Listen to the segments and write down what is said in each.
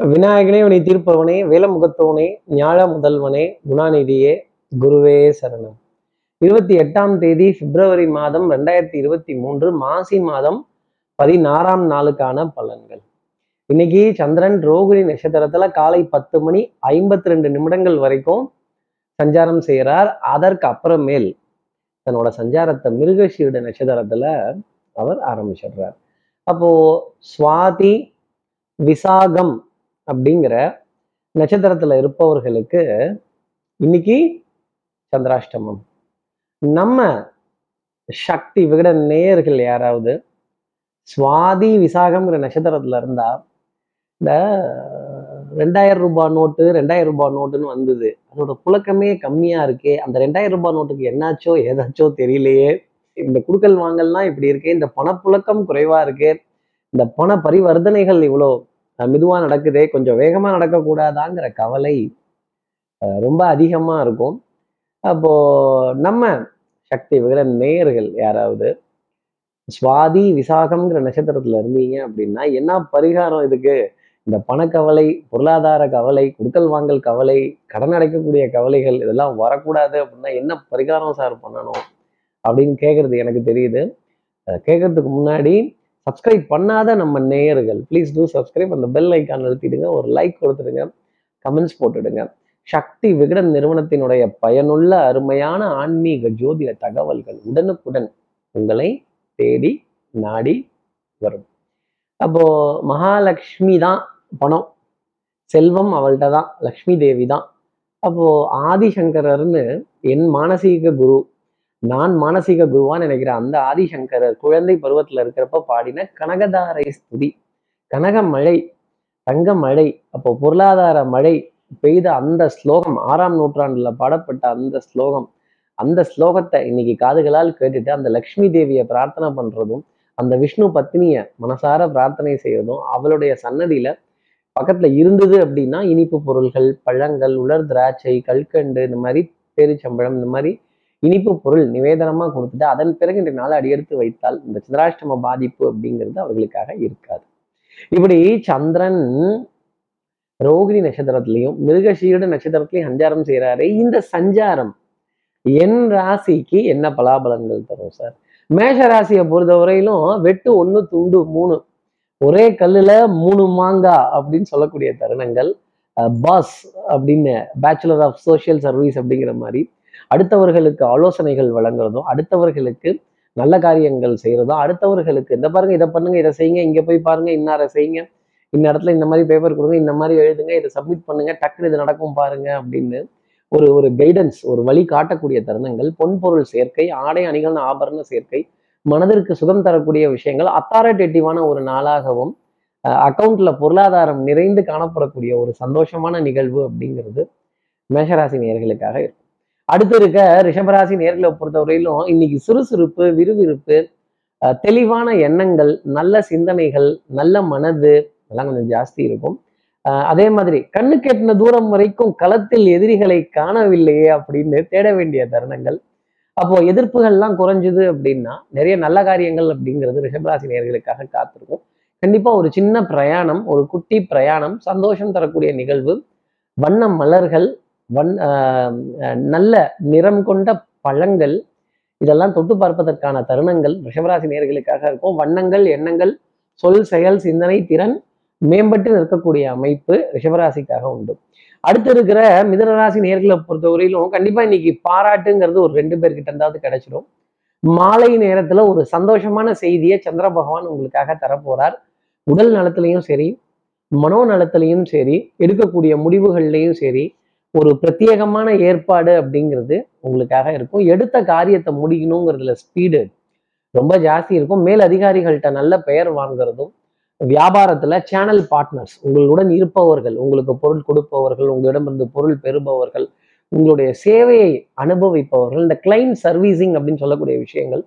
விநாயகனே உனை தீர்ப்பவனே வேலமுகத்தவனே ஞாழ முதல்வனே குணாநிதியே குருவே சரணம். இருபத்தி எட்டாம் தேதி பிப்ரவரி மாதம் ரெண்டாயிரத்தி இருபத்தி மூன்று மாசி மாதம் பதினாறாம் நாளுக்கான பலன்கள். இன்னைக்கு சந்திரன் ரோகிணி நட்சத்திரத்துல காலை பத்து மணி ஐம்பத்தி ரெண்டு நிமிடங்கள் வரைக்கும் சஞ்சாரம் செய்கிறார் அதற்கு அப்புறமேல் தன்னோட சஞ்சாரத்தை மிருகஷீட நட்சத்திரத்துல அவர் ஆரம்பிச்சிடுறார். அப்போ சுவாதி விசாகம் அப்படிங்கிற நட்சத்திரத்துல இருப்பவர்களுக்கு இன்னைக்கு சந்திராஷ்டமம். நம்ம சக்தி விகட நேயர்கள் யாராவது சுவாதி விசாகம்ங்கிற நட்சத்திரத்துல இருந்தா இந்த ரெண்டாயிரம் ரூபாய் நோட்டு ரெண்டாயிரம் ரூபாய் நோட்டுன்னு வந்தது. அதோட புழக்கமே கம்மியா இருக்கே அந்த ரெண்டாயிரம் ரூபாய் நோட்டுக்கு என்னாச்சோ ஏதாச்சோ தெரியலையே. இந்த குடுக்கல் வாங்கல்லாம் இப்படி இருக்கே இந்த பணப்புழக்கம் குறைவா இருக்கே இந்த பண பரிவர்த்தனைகள் இவ்வளோ மெதுவாக நடக்குதே கொஞ்சம் வேகமாக நடக்கக்கூடாதாங்கிற கவலை ரொம்ப அதிகமாக இருக்கும். அப்போது நம்ம சக்தி விகிற நேயர்கள் யாராவது சுவாதி விசாகம்ங்கிற நட்சத்திரத்தில் இருந்தீங்க அப்படின்னா என்ன பரிகாரம் இதுக்கு? இந்த பணக்கவலை பொருளாதார கவலை குடுக்கல் வாங்கல் கவலை கடன் அடைக்கக்கூடிய கவலைகள் இதெல்லாம் வரக்கூடாது அப்படின்னா என்ன பரிகாரம் சார் பண்ணணும் அப்படின்னு கேட்கறது எனக்கு தெரியுது. கேட்கறதுக்கு முன்னாடி சப்ஸ்கிரைப் பண்ணாத நம்ம நேயர்கள் ப்ளீஸ் டூ சப்ஸ்கிரைப் அந்த பெல் ஐக்கான் அழுத்திடுங்க ஒரு லைக் கொடுத்துடுங்க. கமெண்ட்ஸ் போட்டுடுங்க. சக்தி விகடன் நிறுவனத்தினுடைய பயனுள்ள அருமையான ஆன்மீக ஜோதிட தகவல்கள் உடனுக்குடன் உங்களை தேடி நாடி வரும். அப்போ மகாலட்சுமி தான் பணம். செல்வம் அவள்கிட்ட தான். லக்ஷ்மி தேவி தான். அப்போ ஆதிசங்கரர்னு என் மானசீக குரு நான் மானசீக குருவான்னு நினைக்கிற அந்த ஆதிசங்கரர் குழந்தை பருவத்துல இருக்கிறப்ப பாடின கனகதாரை ஸ்துதி. கனக மழை தங்க மழை அப்போ பொருளாதார மழை பெய்த அந்த ஸ்லோகம் ஆறாம் நூற்றாண்டுல பாடப்பட்ட அந்த ஸ்லோகம் அந்த ஸ்லோகத்தை இன்னைக்கு காதுகளால் கேட்டுட்டு அந்த லக்ஷ்மி தேவியை பிரார்த்தனை பண்றதும் அந்த விஷ்ணு பத்னியை மனசார பிரார்த்தனை செய்யறதும் அவளுடைய சன்னதியில பக்கத்துல இருந்தது அப்படின்னா இனிப்பு பொருள்கள் பழங்கள் உலர் திராட்சை கல்கண்டு இந்த மாதிரி பேரிச்சம்பழம் இந்த மாதிரி இனிப்பு பொருள் நிவேதனமா கொடுத்துட்டு அதன் பிறகு இந்த நாளை அடியெடுத்து வைத்தால் இந்த சந்திராஷ்டம பாதிப்பு அப்படிங்கிறது அவர்களுக்காக இருக்காது. இப்படி சந்திரன் ரோகிணி நட்சத்திரத்திலையும் மிருகஷீட நட்சத்திரத்திலையும் சஞ்சாரம் செய்யறாரு இந்த சஞ்சாரம் என் ராசிக்கு என்ன பலாபலன்கள் தரும் சார்? மேஷ ராசியை பொறுத்தவரையிலும் வெட்டு ஒண்ணு துண்டு மூணு ஒரே கல்லுல மூணு மாங்கா அப்படின்னு சொல்லக்கூடிய தருணங்கள். பாஸ் அப்படின்னு பேச்சுலர் ஆஃப் சோஷியல் சர்வீஸ் அப்படிங்கிற மாதிரி அடுத்தவர்களுக்கு ஆலோசனைகள் வழங்குறதும் அடுத்தவர்களுக்கு நல்ல காரியங்கள் செய்கிறதோ அடுத்தவர்களுக்கு இந்த பாருங்க இதை பண்ணுங்க இதை செய்யுங்க இங்கே போய் பாருங்க இன்னாரை செய்யுங்க இந்த இடத்துல இந்த மாதிரி பேப்பர் கொடுங்க இந்த மாதிரி எழுதுங்க இதை சப்மிட் பண்ணுங்க டக்குனு இது நடக்கும் பாருங்க அப்படின்னு ஒரு ஒரு கைடன்ஸ் ஒரு வழி காட்டக்கூடிய தருணங்கள் பொன்பொருள் சேர்க்கை ஆடை அணிகள் ஆபரண சேர்க்கை மனதிற்கு சுகம் தரக்கூடிய விஷயங்கள் அத்தாரிட்டேட்டிவான ஒரு நாளாகவும் அக்கௌண்ட்ல பொருளாதாரம் நிறைந்து காணப்படக்கூடிய ஒரு சந்தோஷமான நிகழ்வு அப்படிங்கிறது மேஷராசி நேர்களுக்காக இருக்கும். அடுத்து இருக்க ரிஷபராசி நேர்களை பொறுத்தவரையிலும் இன்னைக்கு சுறுசுறுப்பு விறுவிறுப்பு அஹ் தெளிவான எண்ணங்கள் நல்ல சிந்தனைகள் நல்ல மனது எல்லாம் கொஞ்சம் ஜாஸ்தி இருக்கும். அதே மாதிரி கண்ணு கெட்டின தூரம் வரைக்கும் களத்தில் எதிரிகளை காணவில்லையே அப்படின்னு தேட வேண்டிய தருணங்கள். அப்போ எதிர்ப்புகள்லாம் குறைஞ்சுது அப்படின்னா நிறைய நல்ல காரியங்கள் அப்படிங்கிறது ரிஷபராசி நேர்களுக்காக காத்திருக்கும். கண்டிப்பா ஒரு சின்ன பிரயாணம் ஒரு குட்டி பிரயாணம் சந்தோஷம் தரக்கூடிய நிகழ்வு வண்ண மலர்கள் வண் ஆஹ் நல்ல நிறம் கொண்ட பழங்கள். இதெல்லாம் தொட்டு பார்ப்பதற்கான தருணங்கள். ரிஷபராசி நேர்களுக்காக இருக்கும். வண்ணங்கள் எண்ணங்கள் சொல் செயல் சிந்தனை திறன் மேம்பட்டு நிற்கக்கூடிய அமைப்பு ரிஷபராசிக்காக உண்டு. அடுத்து இருக்கிற மிதனராசி நேர்களை பொறுத்தவரையிலும் கண்டிப்பா இன்னைக்கு பாராட்டுங்கிறது ஒரு ரெண்டு பேர்கிட்ட இருந்தாவது கிடைச்சிடும் மாலை நேரத்துல ஒரு சந்தோஷமான செய்தியை சந்திர பகவான் உங்களுக்காக தரப்போறார். உடல் நலத்திலையும் சரி மனோ நலத்திலையும் சரி எடுக்கக்கூடிய முடிவுகள்லையும் சரி ஒரு பிரத்யேகமான ஏற்பாடு அப்படிங்கிறது உங்களுக்காக இருக்கும். எடுத்த காரியத்தை முடிக்கணுங்கிறதுல ஸ்பீடு ரொம்ப ஜாஸ்தி இருக்கும். மேல் அதிகாரிகள்கிட்ட நல்ல பெயர் வாங்குறதும் வியாபாரத்துல சேனல் பார்ட்னர்ஸ் உங்களுடன் இருப்பவர்கள் உங்களுக்கு பொருள் கொடுப்பவர்கள் உங்களிடமிருந்து பொருள் பெறுபவர்கள் உங்களுடைய சேவையை அனுபவிப்பவர்கள் இந்த கிளைண்ட் சர்வீசிங் அப்படின்னு சொல்லக்கூடிய விஷயங்கள்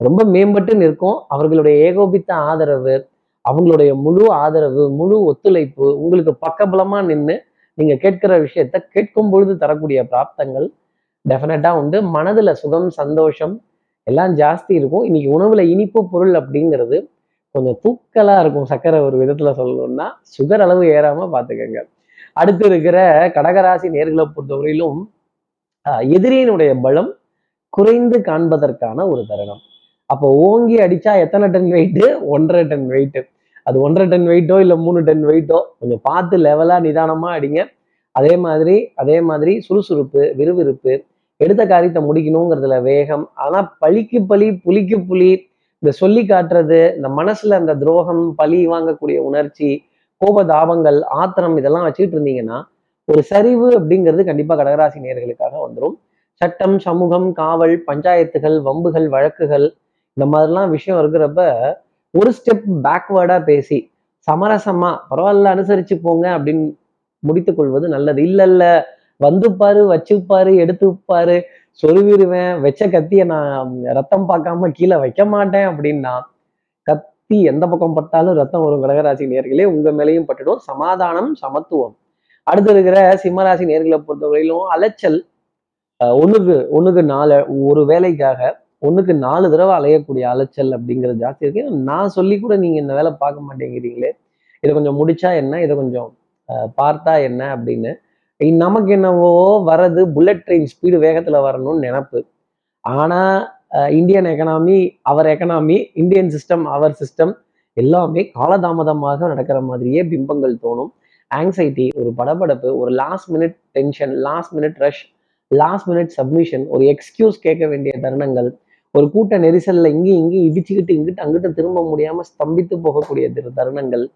ரொம்ப மேம்பட்டு நிற்கும். அவர்களுடைய ஏகோபித்த ஆதரவு அவங்களுடைய முழு ஆதரவு முழு ஒத்துழைப்பு உங்களுக்கு பக்கபலமாக நின்று நீங்க கேட்கிற விஷயத்த கேட்கும் பொழுது தரக்கூடிய பிராப்தங்கள் டெஃபினட்டா உண்டு. மனதுல சுகம் சந்தோஷம் எல்லாம் ஜாஸ்தி இருக்கும். இன்னைக்கு உணவுல இனிப்பு பொருள் அப்படிங்கிறது கொஞ்சம் தூக்கலா இருக்கும். சக்கரை ஒரு விதத்துல சொல்லணும்னா சுகர் அளவு ஏறாம பாத்துக்கோங்க அடுத்து இருக்கிற கடகராசி நேர்களை பொறுத்தவரையிலும் ஆஹ் எதிரியினுடைய பலம் குறைந்து காண்பதற்கான ஒரு தருணம். அப்போ ஓங்கி அடிச்சா எத்தனை டன் வெயிட்டு ஒன்றரை டன் வெயிட்டு அது ஒன்றரை டன் வெயிட்டோ இல்லை மூணு டன் வெயிட்டோ கொஞ்சம் பார்த்து லெவலாக நிதானமாக அடிங்க. அதே மாதிரி அதே மாதிரி சுறுசுறுப்பு விறுவிறுப்பு எடுத்த காரியத்தை முடிக்கணுங்கிறதுல வேகம். ஆனால் பழிக்கு பழி புலிக்கு புலி இந்த சொல்லி காட்டுறது இந்த மனசுல அந்த துரோகம் பழி வாங்கக்கூடிய உணர்ச்சி கோபதாபங்கள் ஆத்திரம் இதெல்லாம் வச்சுக்கிட்டு இருந்தீங்கன்னா ஒரு சரிவு அப்படிங்கிறது கண்டிப்பாக கடகராசி நேர்களுக்காக வந்துடும் சட்டம் சமூகம் காவல் பஞ்சாயத்துகள் வம்புகள் வழக்குகள் இந்த மாதிரிலாம் விஷயம் இருக்கிறப்ப ஒரு ஸ்டெப் பேக்வேர்டா பேசி சமரசமா பரவாயில்ல அனுசரிச்சு போங்க அப்படின்னு முடித்துக்கொள்வது நல்லது. இல்ல இல்ல வந்துப்பாரு வச்சுப்பாரு எடுத்துப்பாரு சொருவிடுவேன் வச்ச கத்தியை நான் ரத்தம் பார்க்காம கீழே வைக்க மாட்டேன் அப்படின்னா கத்தி எந்த பக்கம் பட்டாலும் ரத்தம் வரும் கடகராசி நேர்களே உங்க மேலேயும் பட்டுடும். சமாதானம் சமத்துவம். அடுத்து இருக்கிற சிம்மராசி நேர்களை பொறுத்தவரையிலும் அலைச்சல் ஒண்ணுக்கு ஒண்ணுக்கு நாலு. ஒரு வேலைக்காக ஒன்றுக்கு நாலு தடவை அலையக்கூடிய அலைச்சல் அப்படிங்கிறது ஜாஸ்தி இருக்கு. நான் சொல்லி கூட நீங்கள் இந்த வேலை பார்க்க மாட்டேங்கிறீங்களே. இதை கொஞ்சம் முடிச்சா என்ன? இதை கொஞ்சம் பார்த்தா என்ன அப்படின்னு. நமக்கு என்னவோ வரது புல்லட் ட்ரெயின் ஸ்பீடு வேகத்தில் வரணும்னு நினப்பு. ஆனால் இந்தியன் எக்கனாமி அவர் எக்கனாமி இந்தியன் சிஸ்டம் அவர் சிஸ்டம் எல்லாமே காலதாமதமாக நடக்கிற மாதிரியே பிம்பங்கள் தோணும். ஆங்ஸைட்டி ஒரு படபடப்பு ஒரு last minute tension last minute rush last minute submission ஒரு எக்ஸ்கியூஸ் கேட்க வேண்டிய தருணங்கள் ஒரு கூட்ட நெரிசல்ல இங்கேயும் இங்கேயும் இடிச்சுக்கிட்டு இங்கிட்டு அங்கிட்ட திரும்ப முடியாம ஸ்தம்பித்து போகக்கூடிய திரு- தருணங்கள்.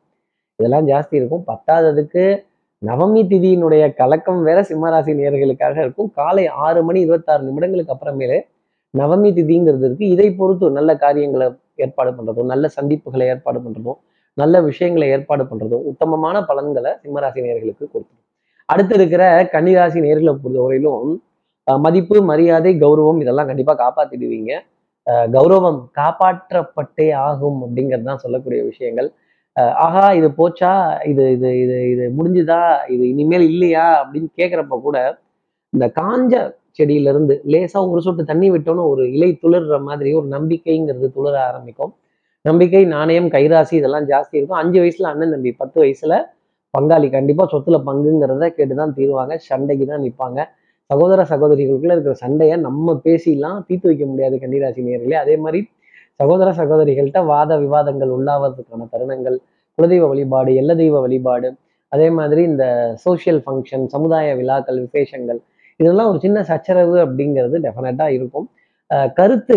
இதெல்லாம் ஜாஸ்தி இருக்கும். பத்தாததுக்கு நவமி திதியினுடைய கலக்கம் வேற சிம்மராசி நேர்களுக்காக இருக்கும். காலை ஆறு மணி இருபத்தாறு நிமிடங்களுக்கு அப்புறமேலே நவமி திதிங்கிறது இருக்கு. இதை பொறுத்து நல்ல காரியங்களை ஏற்பாடு பண்றதும் நல்ல சந்திப்புகளை ஏற்பாடு பண்றதும் நல்ல விஷயங்களை ஏற்பாடு பண்றதும் உத்தமமான பலன்களை சிம்மராசி நேர்களுக்கு கொடுக்கும் அடுத்து இருக்கிற கன்னிராசி நேர்களை பொறுத்தவரையிலும் மதிப்பு மரியாதை கௌரவம் இதெல்லாம் கண்டிப்பாக காப்பாற்றிடுவீங்க கௌரவம் காப்பாற்றப்பட்டே ஆகும் அப்படிங்கிறது தான் சொல்லக்கூடிய விஷயங்கள். ஆஹா இது போச்சா? இது இது இது இது முடிஞ்சுதா? இது இனிமேல் இல்லையா? அப்படின்னு கேட்குறப்ப கூட இந்த காஞ்ச செடியிலிருந்து லேசாக ஒரு சொட்டு தண்ணி விட்டோன்னு ஒரு இலை துளிர்ற மாதிரி ஒரு நம்பிக்கைங்கிறது துளிர ஆரம்பிக்கும். நம்பிக்கை நாணயம் கைராசி இதெல்லாம் ஜாஸ்தி இருக்கும். அஞ்சு வயசுல அண்ணன் தம்பி பத்து வயசுல பங்காளி கண்டிப்பாக சொத்துல பங்குங்கிறத கேட்டு தான் தீருவாங்க. சண்டைக்கு தான் நிற்பாங்க சகோதர சகோதரிகளுக்குள்ள இருக்கிற சண்டையை நம்ம பேசிலாம் தீர்த்து வைக்க முடியாது கன்னிராசி நேர்களே அதே மாதிரி சகோதர சகோதரிகள்கிட்ட வாத விவாதங்கள் உள்ளாவதுக்கான தருணங்கள் குலதெய்வ வழிபாடு எல்ல தெய்வ வழிபாடு அதே மாதிரி இந்த சோஷியல் ஃபங்க்ஷன் சமுதாய விழாக்கள் விசேஷங்கள் இதெல்லாம் ஒரு சின்ன சச்சரவு அப்படிங்கிறது டெஃபினட்டாக இருக்கும். கருத்து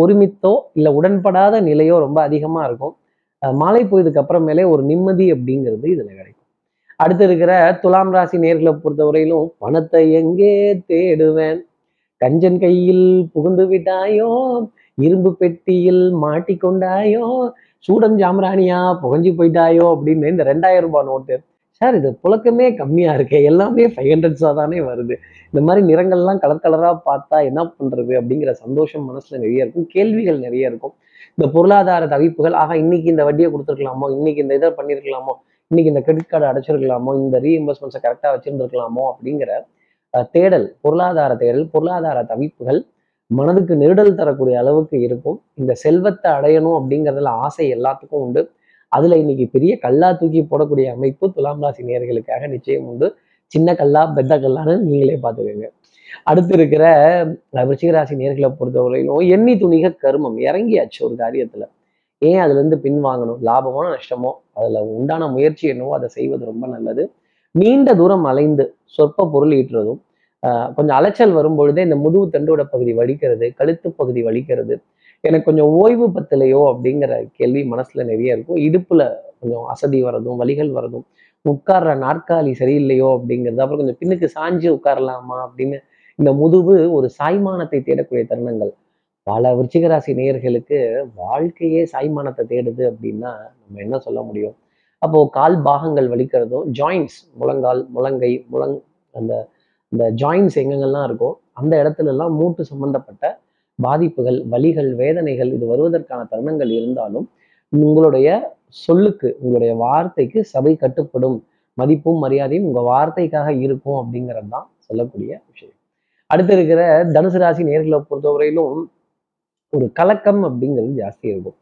ஒருமித்தோ இல்லை உடன்படாத நிலையோ ரொம்ப அதிகமாக இருக்கும். மாலை போயதுக்கு அப்புறமேலே ஒரு நிம்மதி அப்படிங்கிறது இதில் கிடைக்கும். அடுத்து இருக்கிற துலாம் ராசி நேர்களை பொறுத்தவரையிலும் பணத்தை எங்கே தேடுவேன்? கஞ்சன் கையில் புகுந்து விட்டாயோ? இரும்பு பெட்டியில் மாட்டிக்கொண்டாயோ சூடம் ஜாமராணியா புகஞ்சு போயிட்டாயோ? அப்படின்னு இந்த ரெண்டாயிரம் ரூபாய் நோட்டு சார் இது புழக்கமே கம்மியா இருக்கே. எல்லாமே ஃபைவ் ஹண்ட்ரட்ஸாக தானே வருது. இந்த மாதிரி நிறங்கள்லாம் கலர் கலராக பார்த்தா என்ன பண்றது அப்படிங்கிற சந்தோஷம் மனசுல நிறைய இருக்கும். கேள்விகள் நிறைய இருக்கும். இந்த பொருளாதார தவிப்புகள் ஆக இன்னைக்கு இந்த வட்டியை கொடுத்துருக்கலாமோ? இன்னைக்கு இந்த இதை பண்ணியிருக்கலாமோ? இன்னைக்கு இந்த கிரெடிட் கார்டு அடைச்சிருக்கலாமோ இந்த ரீஇம்பர்ஸ்மெண்ட்ஸை கரெக்டாக வச்சிருந்துருக்கலாமோ அப்படிங்கிற அஹ், தேடல் பொருளாதார தேடல் பொருளாதார தவிப்புகள் மனதுக்கு நெருடல் தரக்கூடிய அளவுக்கு இருக்கும். இந்த செல்வத்தை அடையணும் அப்படிங்கிறதுல ஆசை எல்லாத்துக்கும் உண்டு. அதுல இன்னைக்கு பெரிய கல்லா தூக்கி போடக்கூடிய அமைப்பு துலாம் ராசி நேர்களுக்காக நிச்சயம் உண்டு. சின்ன கல்லா பெத்த கல்லான்னு நீங்களே பார்த்துக்கோங்க. அடுத்து இருக்கிற விருச்சிகராசி நேர்களை பொறுத்தவரையிலும் எண்ணி துணிக கருமம். இறங்கியாச்சு ஒரு காரியத்துல. ஏன் அதுல இருந்து பின் வாங்கணும் லாபமோ நஷ்டமோ? அதுல உண்டான முயற்சி என்னவோ அதை செய்வது ரொம்ப நல்லது. நீண்ட தூரம் அலைந்து சொற்ப பொருள் ஈட்டுறதும் ஆஹ் கொஞ்சம் அலைச்சல் வரும்பொழுதே இந்த முதுகு தண்டோட பகுதி வலிக்கிறது கழுத்து பகுதி வலிக்கிறது எனக்கு கொஞ்சம் ஓய்வு பத்தலையோ அப்படிங்கிற கேள்வி மனசுல நிறைய இருக்கும். இடுப்புல கொஞ்சம் அசதி வரதும் வலிகள் வரதும் உட்கார்ற நாற்காலி சரியில்லையோ அப்படிங்கிறது அப்புறம் கொஞ்சம் பின்னுக்கு சாஞ்சு உட்காரலாமா அப்படின்னு இந்த முதுகு ஒரு சாய்மானத்தை தேடக்கூடிய தருணங்கள். பல விருச்சிகராசி நேயர்களுக்கு வாழ்க்கையே சாய்மானத்தை தேடுது அப்படின்னா நம்ம என்ன சொல்ல முடியும்? அப்போ கால் பாகங்கள் வலிக்கிறதும் ஜாயின்ஸ் முழங்கால் முழங்கை முழங் அந்த இந்த ஜாயின்ஸ் எங்கெங்கெல்லாம் இருக்கோ அந்த இடத்துல எல்லாம் மூட்டு சம்பந்தப்பட்ட பாதிப்புகள் வலிகள் வேதனைகள் இது வருவதற்கான தருணங்கள் இருந்தாலும் உங்களுடைய சொல்லுக்கு உங்களுடைய வார்த்தைக்கு சபை கட்டுப்படும். மதிப்பும் மரியாதையும் உங்க வார்த்தைக்காக இருக்கும் அப்படிங்கிறது தான் சொல்லக்கூடிய விஷயம். அடுத்து இருக்கிற தனுசு ராசி நேர்களை பொறுத்தவரையிலும் ஒரு கலக்கம் அப்படிங்கிறது ஜாஸ்தி இருக்கும்.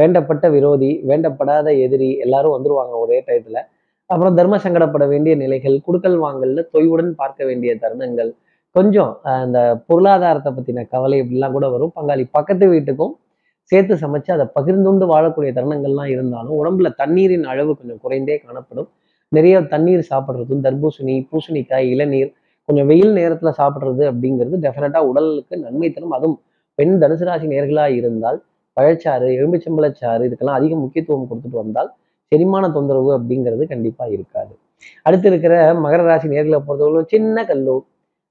வேண்டப்பட்ட விரோதி வேண்டப்படாத எதிரி எல்லாரும் வந்துருவாங்க ஒரே டயத்துல அப்புறம் தர்ம சங்கடப்பட வேண்டிய நிலைகள் குடுக்கல் வாங்கல்ல தொய்வுடன் பார்க்க வேண்டிய தருணங்கள். கொஞ்சம் அந்த பொருளாதாரத்தை பத்தின கவலை இப்படிலாம் கூட வரும். பங்காளி பக்கத்து வீட்டுக்கும் சேர்த்து சமைச்சு அதை பகிர்ந்துண்டு வாழக்கூடிய தருணங்கள்லாம் இருந்தாலும் உடம்புல தண்ணீரின் அளவு கொஞ்சம் குறைந்தே காணப்படும். நிறைய தண்ணீர் சாப்பிட்றதும் தர்பூசணி பூசணிக்காய் இளநீர் கொஞ்சம் வெயில் நேரத்துல சாப்பிட்றது அப்படிங்கிறது டெஃபினட்டா உடலுக்கு நன்மை தரும். அதுவும் பெண் தனுசு ராசி நேர்களா இருந்தால் பழச்சாறு எலும்பிச்சம்பளச்சாறு இதுக்கெல்லாம் அதிக முக்கியத்துவம் கொடுத்துட்டு வந்தால் செரிமான தொந்தரவு அப்படிங்கிறது கண்டிப்பா இருக்காது. அடுத்து இருக்கிற மகர ராசி நேர்களை பொறுத்தவரை சின்ன கல்லூர்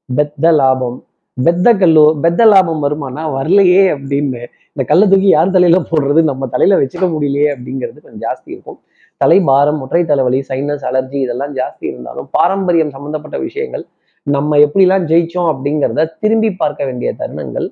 பெத்த லாபம் பெத்த கல்லூர் பெத்த லாபம் வருமானா வரலையே அப்படின்னு இந்த கல்லை தூக்கி யார் தலையில போடுறது? நம்ம தலையில வச்சுக்க முடியலையே அப்படிங்கிறது கொஞ்சம் ஜாஸ்தி இருக்கும். தலை பாரம் ஒற்றை தலைவலி சைனஸ் அலர்ஜி இதெல்லாம் ஜாஸ்தி இருந்தாலும் பாரம்பரியம் சம்பந்தப்பட்ட விஷயங்கள் நம்ம எப்படிலாம் ஜெயிச்சோம் அப்படிங்கிறத திரும்பி பார்க்க வேண்டிய தருணங்கள்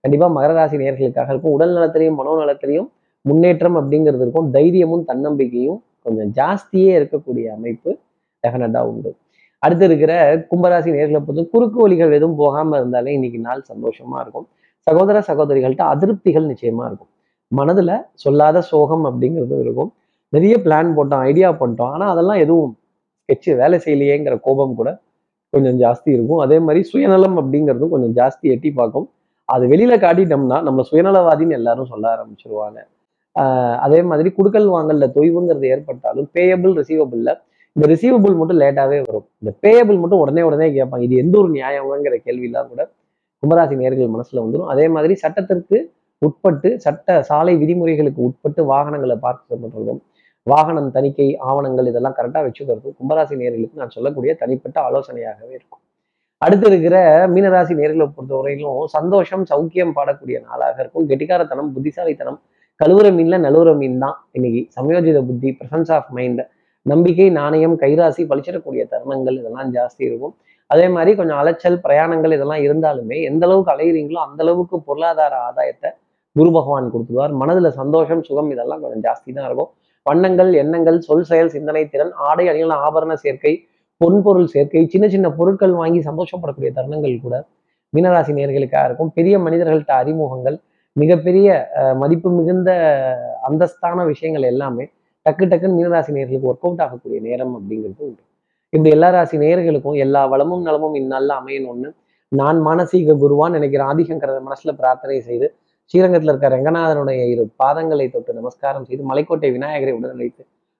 கண்டிப்பா மகர ராசி நேர்களுக்காக இருக்கும். உடல் நலத்திலையும் மனோநலத்திலையும் முன்னேற்றம் அப்படிங்கிறது இருக்கும். தைரியமும் தன்னம்பிக்கையும் கொஞ்சம் ஜாஸ்தியே இருக்கக்கூடிய அமைப்பு டெஃபினட்டா உண்டு. அடுத்து இருக்கிற கும்பராசி நேர்களை பொறுத்து குறுக்கு வழிகள் எதுவும் போகாம இருந்தாலே இன்னைக்கு நாள் சந்தோஷமா இருக்கும். சகோதர சகோதரிகள்கிட்ட அதிருப்திகள் நிச்சயமா இருக்கும். மனதுல சொல்லாத சோகம் அப்படிங்கிறதும் இருக்கும். நிறைய பிளான் போட்டோம் ஐடியா பண்ணிட்டோம். ஆனா அதெல்லாம் எதுவும் ஸ்கெட்சு வேலை செய்யலையேங்கிற கோபம் கூட கொஞ்சம் ஜாஸ்தி இருக்கும். அதே மாதிரி சுயநலம் அப்படிங்கிறதும் கொஞ்சம் ஜாஸ்தி எட்டி பார்க்கும். அது வெளியில காட்டிட்டோம்னா நம்ம சுயநலவாதின்னு எல்லாரும் சொல்ல ஆரம்பிச்சிருவாங்க. அதே மாதிரி குடுக்கல் வாங்கல்ல தொய்வுங்கிறது ஏற்பட்டாலும் பேயபிள் ரிசீவபிள்ல இந்த ரிசீவபிள் மட்டும் லேட்டாவே வரும். இந்த பேயபிள் மட்டும் உடனே உடனே கேட்பாங்க. இது எந்த ஒரு நியாயங்கிற கேள்வியெல்லாம் கூட கும்பராசி நேர்கள் மனசுல வந்துடும் அதே மாதிரி சட்டத்திற்கு உட்பட்டு சட்ட சாலை விதிமுறைகளுக்கு உட்பட்டு வாகனங்களை பார்க்க சொல்றதும் வாகனம் தணிக்கை ஆவணங்கள் இதெல்லாம் கரெக்டாக வச்சுக்கிறதும் கும்பராசி நேர்களுக்கு நான் சொல்லக்கூடிய தனிப்பட்ட ஆலோசனையாகவே இருக்கும். அடுத்து இருக்கிற மீனராசி நேர்களை பொறுத்தவரையிலும் சந்தோஷம் சௌக்கியம் பாடக்கூடிய நாளாக இருக்கும். கெட்டிக்காரத்தனம் புத்திசாலித்தனம் கழுவுற மீன்ல நழுவுற மீன் தான் இன்னைக்கு. சமயோஜித புத்தி பிரசன்ஸ் ஆஃப் மைண்ட் நம்பிக்கை நாணயம் கைராசி பழிச்சிடக்கூடிய தருணங்கள் இதெல்லாம் ஜாஸ்தி இருக்கும். அதே மாதிரி கொஞ்சம் அலைச்சல் பிரயாணங்கள் இதெல்லாம் இருந்தாலுமே எந்த அளவுக்கு அலையிறீங்களோ அந்த அளவுக்கு பொருளாதார ஆதாயத்தை குரு பகவான் கொடுத்துருவார் மனதுல சந்தோஷம் சுகம் இதெல்லாம் கொஞ்சம் ஜாஸ்தி தான் இருக்கும். வண்ணங்கள் எண்ணங்கள் சொல் செயல் சிந்தனை திறன் ஆடை அணிகள் ஆபரண சேர்க்கை பொன்பொருள் சேர்க்கை சின்ன சின்ன பொருட்கள் வாங்கி சந்தோஷப்படக்கூடிய தருணங்கள் கூட மீனராசி நேர்களுக்காக இருக்கும். பெரிய மனிதர்கள்ட்ட அறிமுகங்கள் மிகப்பெரிய மதிப்பு மிகுந்த அந்தஸ்தான விஷயங்கள் எல்லாமே டக்கு டக்குன்னு மீனராசி நேர்களுக்கு ஒர்க் அவுட் ஆகக்கூடிய நேரம் அப்படிங்கிறது உண்டு. இப்படி எல்லா ராசி நேர்களுக்கும் எல்லா வளமும் நலமும் இந்நாளில் அமையணும்னு நான் மானசீக குருவான் நினைக்கிறேன். ஆதிசங்கர மனசுல பிரார்த்தனை செய்து ஸ்ரீரங்கத்தில் இருக்க ரங்கநாதனுடைய இரு பாதங்களை தொட்டு நமஸ்காரம் செய்து மலைக்கோட்டை விநாயகரை உடன் வைத்து